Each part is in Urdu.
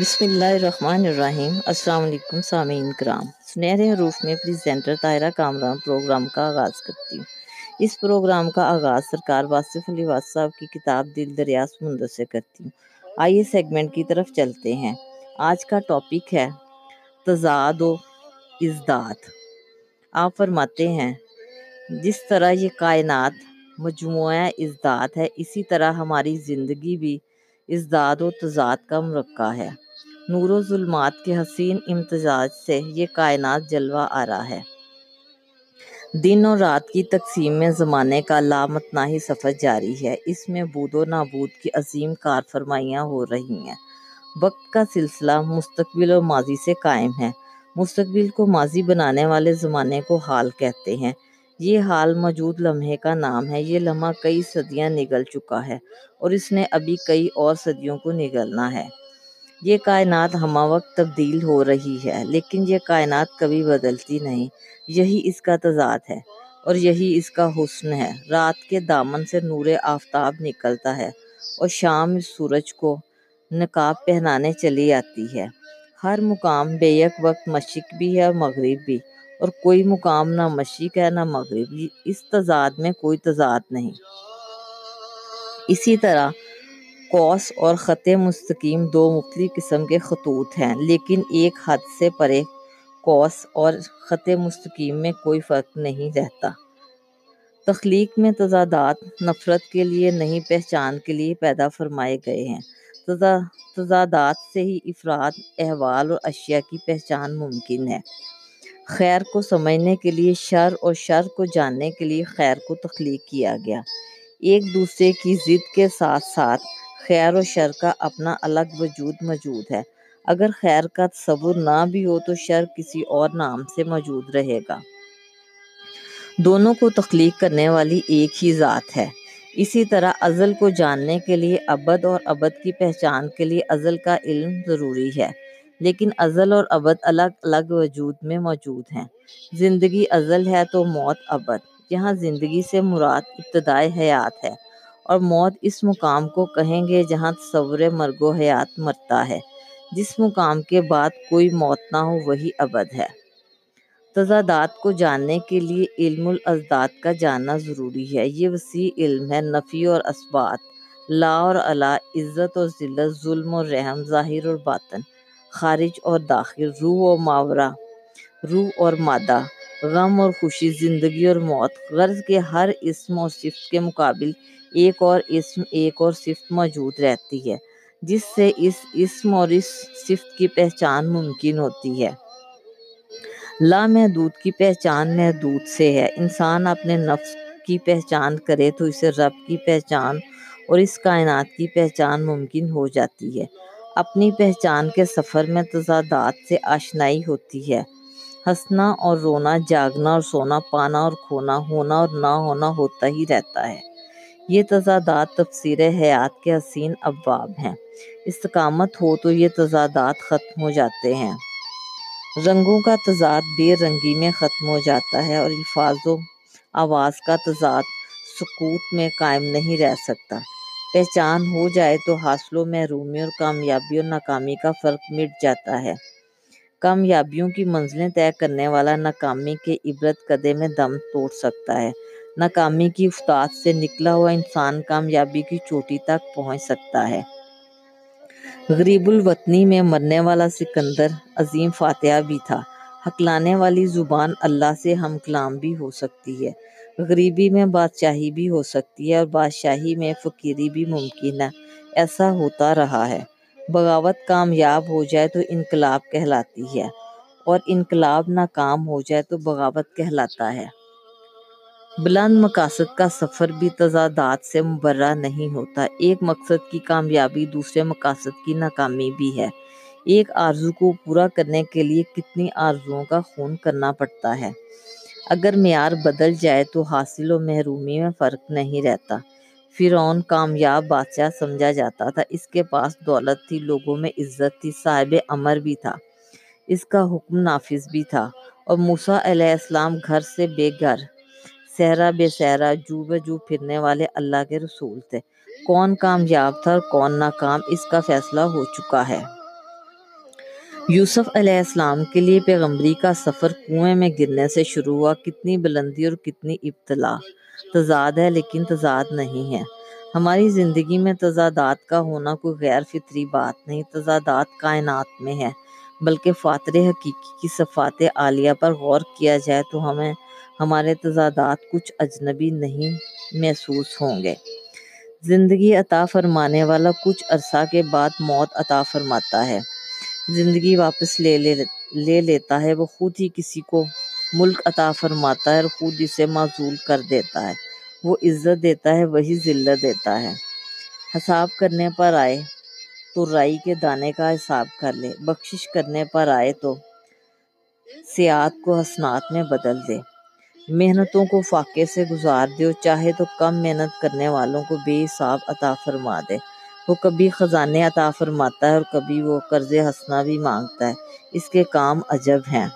بسم اللہ الرحمن الرحیم۔ السلام علیکم سامعین کرام۔ سنہرے حروف میں پریزنٹر طاہرہ کامران پروگرام کا آغاز کرتی ہوں۔ اس پروگرام کا آغاز سرکار واصف علی واصف صاحب کی کتاب دل دریا سمندر سے کرتی ہوں۔ آئیے سیگمنٹ کی طرف چلتے ہیں۔ آج کا ٹاپک ہے تضاد و ازداد آپ فرماتے ہیں، جس طرح یہ کائنات مجموعہ ازداد ہے، اسی طرح ہماری زندگی بھی ازداد و تضاد کا مرکہ ہے۔ نور و ظلمات کے حسین امتزاج سے یہ کائنات جلوہ آ رہا ہے۔ دن اور رات کی تقسیم میں زمانے کا لامتناہی سفر جاری ہے۔ اس میں بود و نابود کی عظیم کار فرمائیاں ہو رہی ہیں۔ وقت کا سلسلہ مستقبل اور ماضی سے قائم ہے۔ مستقبل کو ماضی بنانے والے زمانے کو حال کہتے ہیں۔ یہ حال موجود لمحے کا نام ہے۔ یہ لمحہ کئی صدیاں نگل چکا ہے اور اس نے ابھی کئی اور صدیوں کو نگلنا ہے۔ یہ کائنات ہمہ وقت تبدیل ہو رہی ہے، لیکن یہ کائنات کبھی بدلتی نہیں۔ یہی اس کا تضاد ہے اور یہی اس کا حسن ہے۔ رات کے دامن سے نور آفتاب نکلتا ہے اور شام اس سورج کو نقاب پہنانے چلی آتی ہے۔ ہر مقام بے یک وقت مشرق بھی ہے اور مغرب بھی، اور کوئی مقام نہ مشرق ہے نہ مغرب۔ اس تضاد میں کوئی تضاد نہیں۔ اسی طرح قوس اور خط مستقیم دو مختلف قسم کے خطوط ہیں، لیکن ایک حد سے پرے قوس اور خط مستقیم میں کوئی فرق نہیں رہتا۔ تخلیق میں تضادات نفرت کے لیے نہیں، پہچان کے لیے پیدا فرمائے گئے ہیں۔ تضادات سے ہی افراد، احوال اور اشیاء کی پہچان ممکن ہے۔ خیر کو سمجھنے کے لیے شر اور شر کو جاننے کے لیے خیر کو تخلیق کیا گیا۔ ایک دوسرے کی ضد کے ساتھ ساتھ خیر و شر کا اپنا الگ وجود موجود ہے۔ اگر خیر کا تصور نہ بھی ہو تو شر کسی اور نام سے موجود رہے گا۔ دونوں کو تخلیق کرنے والی ایک ہی ذات ہے۔ اسی طرح ازل کو جاننے کے لیے ابد اور ابد کی پہچان کے لیے ازل کا علم ضروری ہے۔ لیکن ازل اور ابد الگ الگ وجود میں موجود ہیں۔ زندگی ازل ہے تو موت ابد۔ یہاں زندگی سے مراد ابتدائے حیات ہے۔ اور موت اس مقام کو کہیں گے جہاں تصور مرگ و حیات مرتا ہے۔ جس مقام کے بعد کوئی موت نہ ہو، وہی ابد ہے۔ تضادات کو جاننے کے لیے علم الازداد کا جاننا ضروری ہے۔ یہ وسیع علم ہے، نفی اور اسبات لا اور علا، عزت اور ذلت، ظلم اور رحم، ظاہر اور باطن۔ خارج اور داخل، روح اور ماورا، روح اور مادہ۔ غم اور خوشی، زندگی اور موت۔ غرض کے ہر اسم اور صفت کے مقابل ایک اور اسم، ایک اور صفت موجود رہتی ہے، جس سے اس اسم اور اس صفت کی پہچان ممکن ہوتی ہے۔ لامحدود کی پہچان محدود سے ہے۔ انسان اپنے نفس کی پہچان کرے تو اسے رب کی پہچان اور اس کائنات کی پہچان ممکن ہو جاتی ہے۔ اپنی پہچان کے سفر میں تضادات سے آشنائی ہوتی ہے۔ ہنسنا اور رونا، جاگنا اور سونا، پانا اور کھونا، ہونا اور نہ ہونا ہوتا ہی رہتا ہے۔ یہ تضادات تفسیر حیات کے حسین ابواب ہیں۔ استقامت ہو تو یہ تضادات ختم ہو جاتے ہیں۔ رنگوں کا تضاد بے رنگی میں ختم ہو جاتا ہے اور الفاظ و آواز کا تضاد سکوت میں قائم نہیں رہ سکتا۔ پہچان ہو جائے تو حاصل و محرومی اور کامیابی اور ناکامی کا فرق مٹ جاتا ہے۔ کامیابیوں کی منزلیں طے کرنے والا ناکامی کے عبرت قدے میں دم توڑ سکتا ہے۔ ناکامی کی افتاد سے نکلا ہوا انسان کامیابی کی چوٹی تک پہنچ سکتا ہے۔ غریب الوطنی میں مرنے والا سکندر عظیم فاتحہ بھی تھا۔ ہکلانے والی زبان اللہ سے ہم کلام بھی ہو سکتی ہے۔ غریبی میں بادشاہی بھی ہو سکتی ہے اور بادشاہی میں فقیری بھی ممکن ہے۔ ایسا ہوتا رہا ہے۔ بغاوت کامیاب ہو جائے تو انقلاب کہلاتی ہے اور انقلاب ناکام ہو جائے تو بغاوت کہلاتا ہے۔ بلند مقاصد کا سفر بھی تضادات سے مبرہ نہیں ہوتا۔ ایک مقصد کی کامیابی دوسرے مقاصد کی ناکامی بھی ہے۔ ایک آرزو کو پورا کرنے کے لیے کتنی آرزوؤں کا خون کرنا پڑتا ہے۔ اگر معیار بدل جائے تو حاصل و محرومی میں فرق نہیں رہتا۔ فرعون کامیاب بادشاہ سمجھا جاتا تھا۔ اس کے پاس دولت تھی، لوگوں میں عزت تھی، صاحب امر بھی تھا۔ اس کا حکم نافذ بھی تھا۔ اور موسیٰ علیہ السلام گھر سے بے گھر صحرا بے صحرا، جو بجو پھرنے والے اللہ کے رسول تھے۔ کون کامیاب تھا اور کون ناکام، اس کا فیصلہ ہو چکا ہے۔ یوسف علیہ السلام کے لیے پیغمبری کا سفر کنویں میں گرنے سے شروع ہوا۔ کتنی بلندی اور کتنی ابتلا۔ تضاد ہے لیکن تضاد نہیں ہے۔ ہماری زندگی میں تضادات کا ہونا کوئی غیر فطری بات نہیں۔ تضادات کائنات میں ہے بلکہ فاتر حقیقی کی صفات عالیہ پر غور کیا جائے تو ہمیں ہمارے تضادات کچھ اجنبی نہیں محسوس ہوں گے۔ زندگی عطا فرمانے والا کچھ عرصہ کے بعد موت عطا فرماتا ہے۔ زندگی واپس لے لے لے لیتا ہے، وہ خود ہی کسی کو ملک عطا فرماتا ہے اور خود اسے معزول کر دیتا ہے۔ وہ عزت دیتا ہے، وہی ذلت دیتا ہے۔ حساب کرنے پر آئے تو رائی کے دانے کا حساب کر لے، بخشش کرنے پر آئے تو سیاحت کو حسنات میں بدل دے۔ محنتوں کو فاقے سے گزار دے اور چاہے تو کم محنت کرنے والوں کو بے حساب عطا فرما دے۔ وہ کبھی خزانے عطا فرماتا ہے اور کبھی وہ قرض حسنہ بھی مانگتا ہے۔ اس کے کام عجب ہیں۔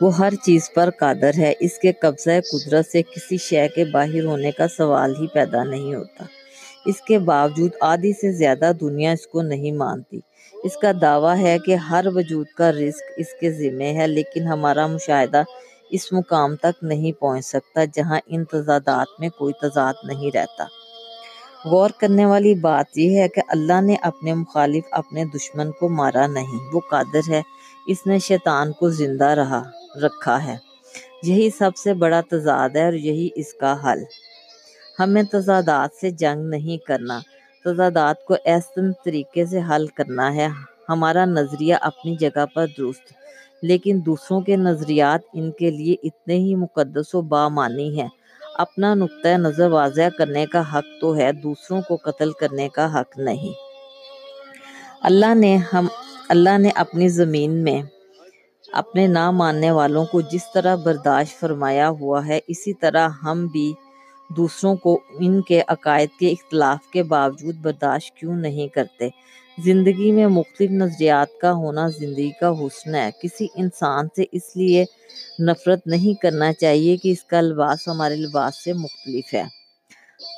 وہ ہر چیز پر قادر ہے۔ اس کے قبضہ قدرت سے کسی شے کے باہر ہونے کا سوال ہی پیدا نہیں ہوتا۔ اس کے باوجود آدھی سے زیادہ دنیا اس کو نہیں مانتی۔ اس کا دعویٰ ہے کہ ہر وجود کا رزق اس کے ذمہ ہے، لیکن ہمارا مشاہدہ اس مقام تک نہیں پہنچ سکتا جہاں ان تضادات میں کوئی تضاد نہیں رہتا۔ غور کرنے والی بات یہ ہے کہ اللہ نے اپنے مخالف اپنے دشمن کو مارا نہیں، وہ قادر ہے۔ اس نے شیطان کو زندہ رہا، رکھا ہے۔ یہی سب سے بڑا تضاد ہے اور یہی اس کا حل۔ ہمیں تضادات سے جنگ نہیں کرنا، تضادات کو ایسے طریقے سے حل کرنا ہے۔ ہمارا نظریہ اپنی جگہ پر درست لیکن دوسروں کے نظریات ان کے لیے اتنے ہی مقدس و بامانی ہیں۔ اپنا نقطۂ نظر واضح کرنے کا حق تو ہے، دوسروں کو قتل کرنے کا حق نہیں۔ اللہ نے ہم، اللہ نے اپنی زمین میں اپنے نہ ماننے والوں کو جس طرح برداشت فرمایا ہوا ہے، اسی طرح ہم بھی دوسروں کو ان کے عقائد کے اختلاف کے باوجود برداشت کیوں نہیں کرتے؟ زندگی میں مختلف نظریات کا ہونا زندگی کا حسن ہے۔ کسی انسان سے اس لیے نفرت نہیں کرنا چاہیے کہ اس کا لباس ہمارے لباس سے مختلف ہے۔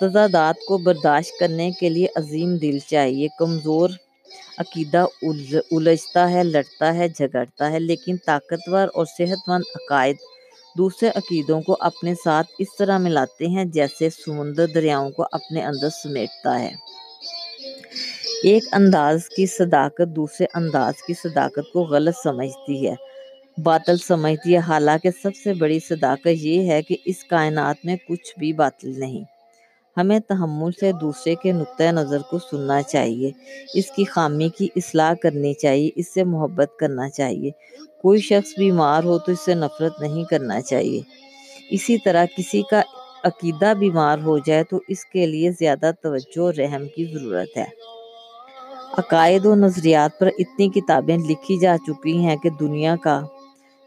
تضادات کو برداشت کرنے کے لیے عظیم دل چاہیے۔ کمزور عقیدہ الجھتا ہے، لڑتا ہے، جھگڑتا ہے، لیکن طاقتور اور صحت مند عقائد دوسرے عقیدوں کو اپنے ساتھ اس طرح ملاتے ہیں جیسے سمندر دریاؤں کو اپنے اندر سمیٹتا ہے۔ ایک انداز کی صداقت دوسرے انداز کی صداقت کو غلط سمجھتی ہے۔ باطل سمجھتی ہے۔ حالانکہ سب سے بڑی صداقت یہ ہے کہ اس کائنات میں کچھ بھی باطل نہیں۔ ہمیں تحمل سے دوسرے کے نقطۂ نظر کو سننا چاہیے۔ اس کی خامی کی اصلاح کرنی چاہیے۔ اس سے محبت کرنا چاہیے۔ کوئی شخص بیمار ہو تو اس سے نفرت نہیں کرنا چاہیے۔ اسی طرح کسی کا عقیدہ بیمار ہو جائے تو اس کے لیے زیادہ توجہ رحم کی ضرورت ہے۔ عقائد و نظریات پر اتنی کتابیں لکھی جا چکی ہیں کہ دنیا کا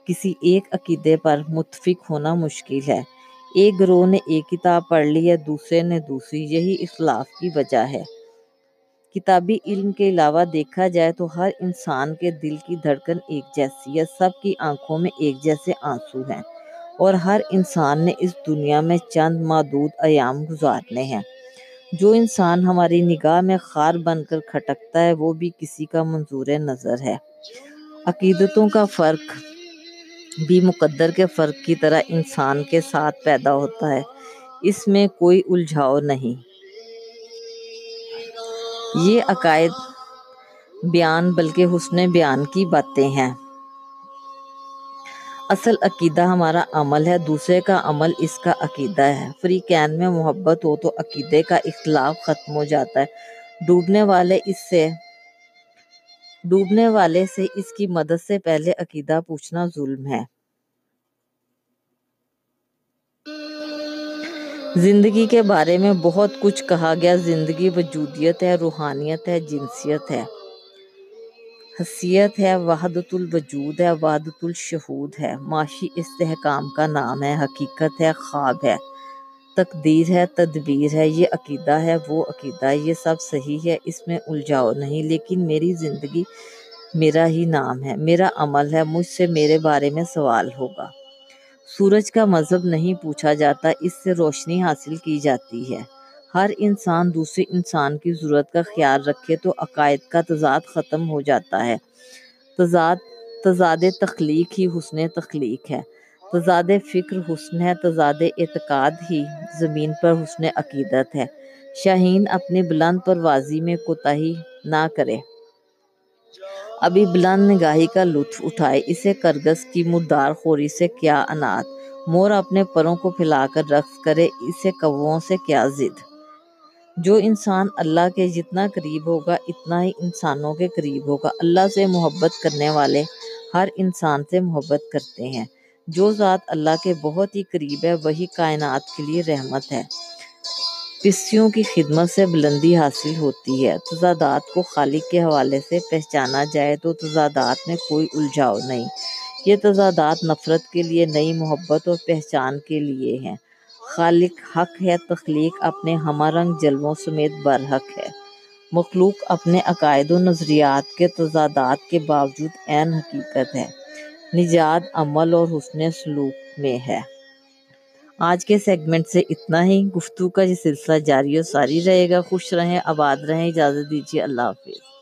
کسی ایک عقیدے پر متفق ہونا مشکل ہے۔ ایک گروہ نے ایک کتاب پڑھ لی ہے، دوسرے نے دوسری۔ یہی اختلاف کی وجہ ہے۔ کتابی علم کے علاوہ دیکھا جائے تو ہر انسان کے دل کی دھڑکن ایک جیسی ہے، سب کی آنکھوں میں ایک جیسے آنسو ہیں۔ اور ہر انسان نے اس دنیا میں چند محدود ایام گزارنے ہیں۔ جو انسان ہماری نگاہ میں خار بن کر کھٹکتا ہے، وہ بھی کسی کا منظور نظر ہے۔ عقیدتوں کا فرق بھی مقدر کے فرق کی طرح انسان کے ساتھ پیدا ہوتا ہے۔ اس میں کوئی الجھاؤ نہیں۔ یہ عقائد بیان بلکہ حسن بیان کی باتیں ہیں۔ اصل عقیدہ ہمارا عمل ہے، دوسرے کا عمل اس کا عقیدہ ہے۔ فریقین میں محبت ہو تو عقیدے کا اختلاف ختم ہو جاتا ہے۔ ڈوبنے والے اس سے، ڈوبنے والے سے اس کی مدد سے پہلے عقیدہ پوچھنا ظلم ہے۔ زندگی کے بارے میں بہت کچھ کہا گیا۔ زندگی وجودیت ہے، روحانیت ہے، جنسیت ہے۔ حسیت ہے وحدت الوجود ہے وحدت الشہود ہے۔ معاشی استحکام کا نام ہے، حقیقت ہے، خواب ہے۔ تقدیر ہے، تدبیر ہے، یہ عقیدہ ہے، وہ عقیدہ یہ سب صحیح ہے، اس میں الجھاؤ نہیں۔ لیکن میری زندگی میرا ہی نام ہے، میرا عمل ہے، مجھ سے میرے بارے میں سوال ہوگا۔ سورج کا مذہب نہیں پوچھا جاتا، اس سے روشنی حاصل کی جاتی ہے۔ ہر انسان دوسرے انسان کی ضرورت کا خیال رکھے تو عقائد کا تضاد ختم ہو جاتا ہے۔ تضاد تضاد تخلیق ہی حسن تخلیق ہے۔ تضاد فکر حسن ہے، تضاد اعتقاد ہی زمین پر حسن عقیدت ہے۔ شاہین اپنی بلند پروازی میں کوتاہی نہ کرے۔ ابھی بلند نگاہی کا لطف اٹھائے۔ اسے کرگس کی مردار خوری سے کیا انات مور اپنے پروں کو پھیلا کر رقص کرے۔ اسے کووں سے کیا ضد؟ جو انسان اللہ کے جتنا قریب ہوگا، اتنا ہی انسانوں کے قریب ہوگا۔ اللہ سے محبت کرنے والے ہر انسان سے محبت کرتے ہیں۔ جو ذات اللہ کے بہت ہی قریب ہے، وہی کائنات کے لیے رحمت ہے۔ پسیوں کی خدمت سے بلندی حاصل ہوتی ہے۔ تضادات کو خالق کے حوالے سے پہچانا جائے تو تضادات میں کوئی الجھاؤ نہیں۔ یہ تضادات نفرت کے لیے، نئی محبت اور پہچان کے لیے ہیں۔ خالق حق ہے، تخلیق اپنے ہمہ رنگ جلووں سمیت برحق ہے۔ مخلوق اپنے عقائد و نظریات کے تضادات کے باوجود عین حقیقت ہے۔ نجات عمل اور حسن سلوک میں ہے۔ آج کے سیگمنٹ سے اتنا ہی۔ گفتگو کا یہ سلسلہ جاری و ساری رہے گا۔ خوش رہیں، آباد رہیں۔ اجازت دیجیے۔ اللہ حافظ۔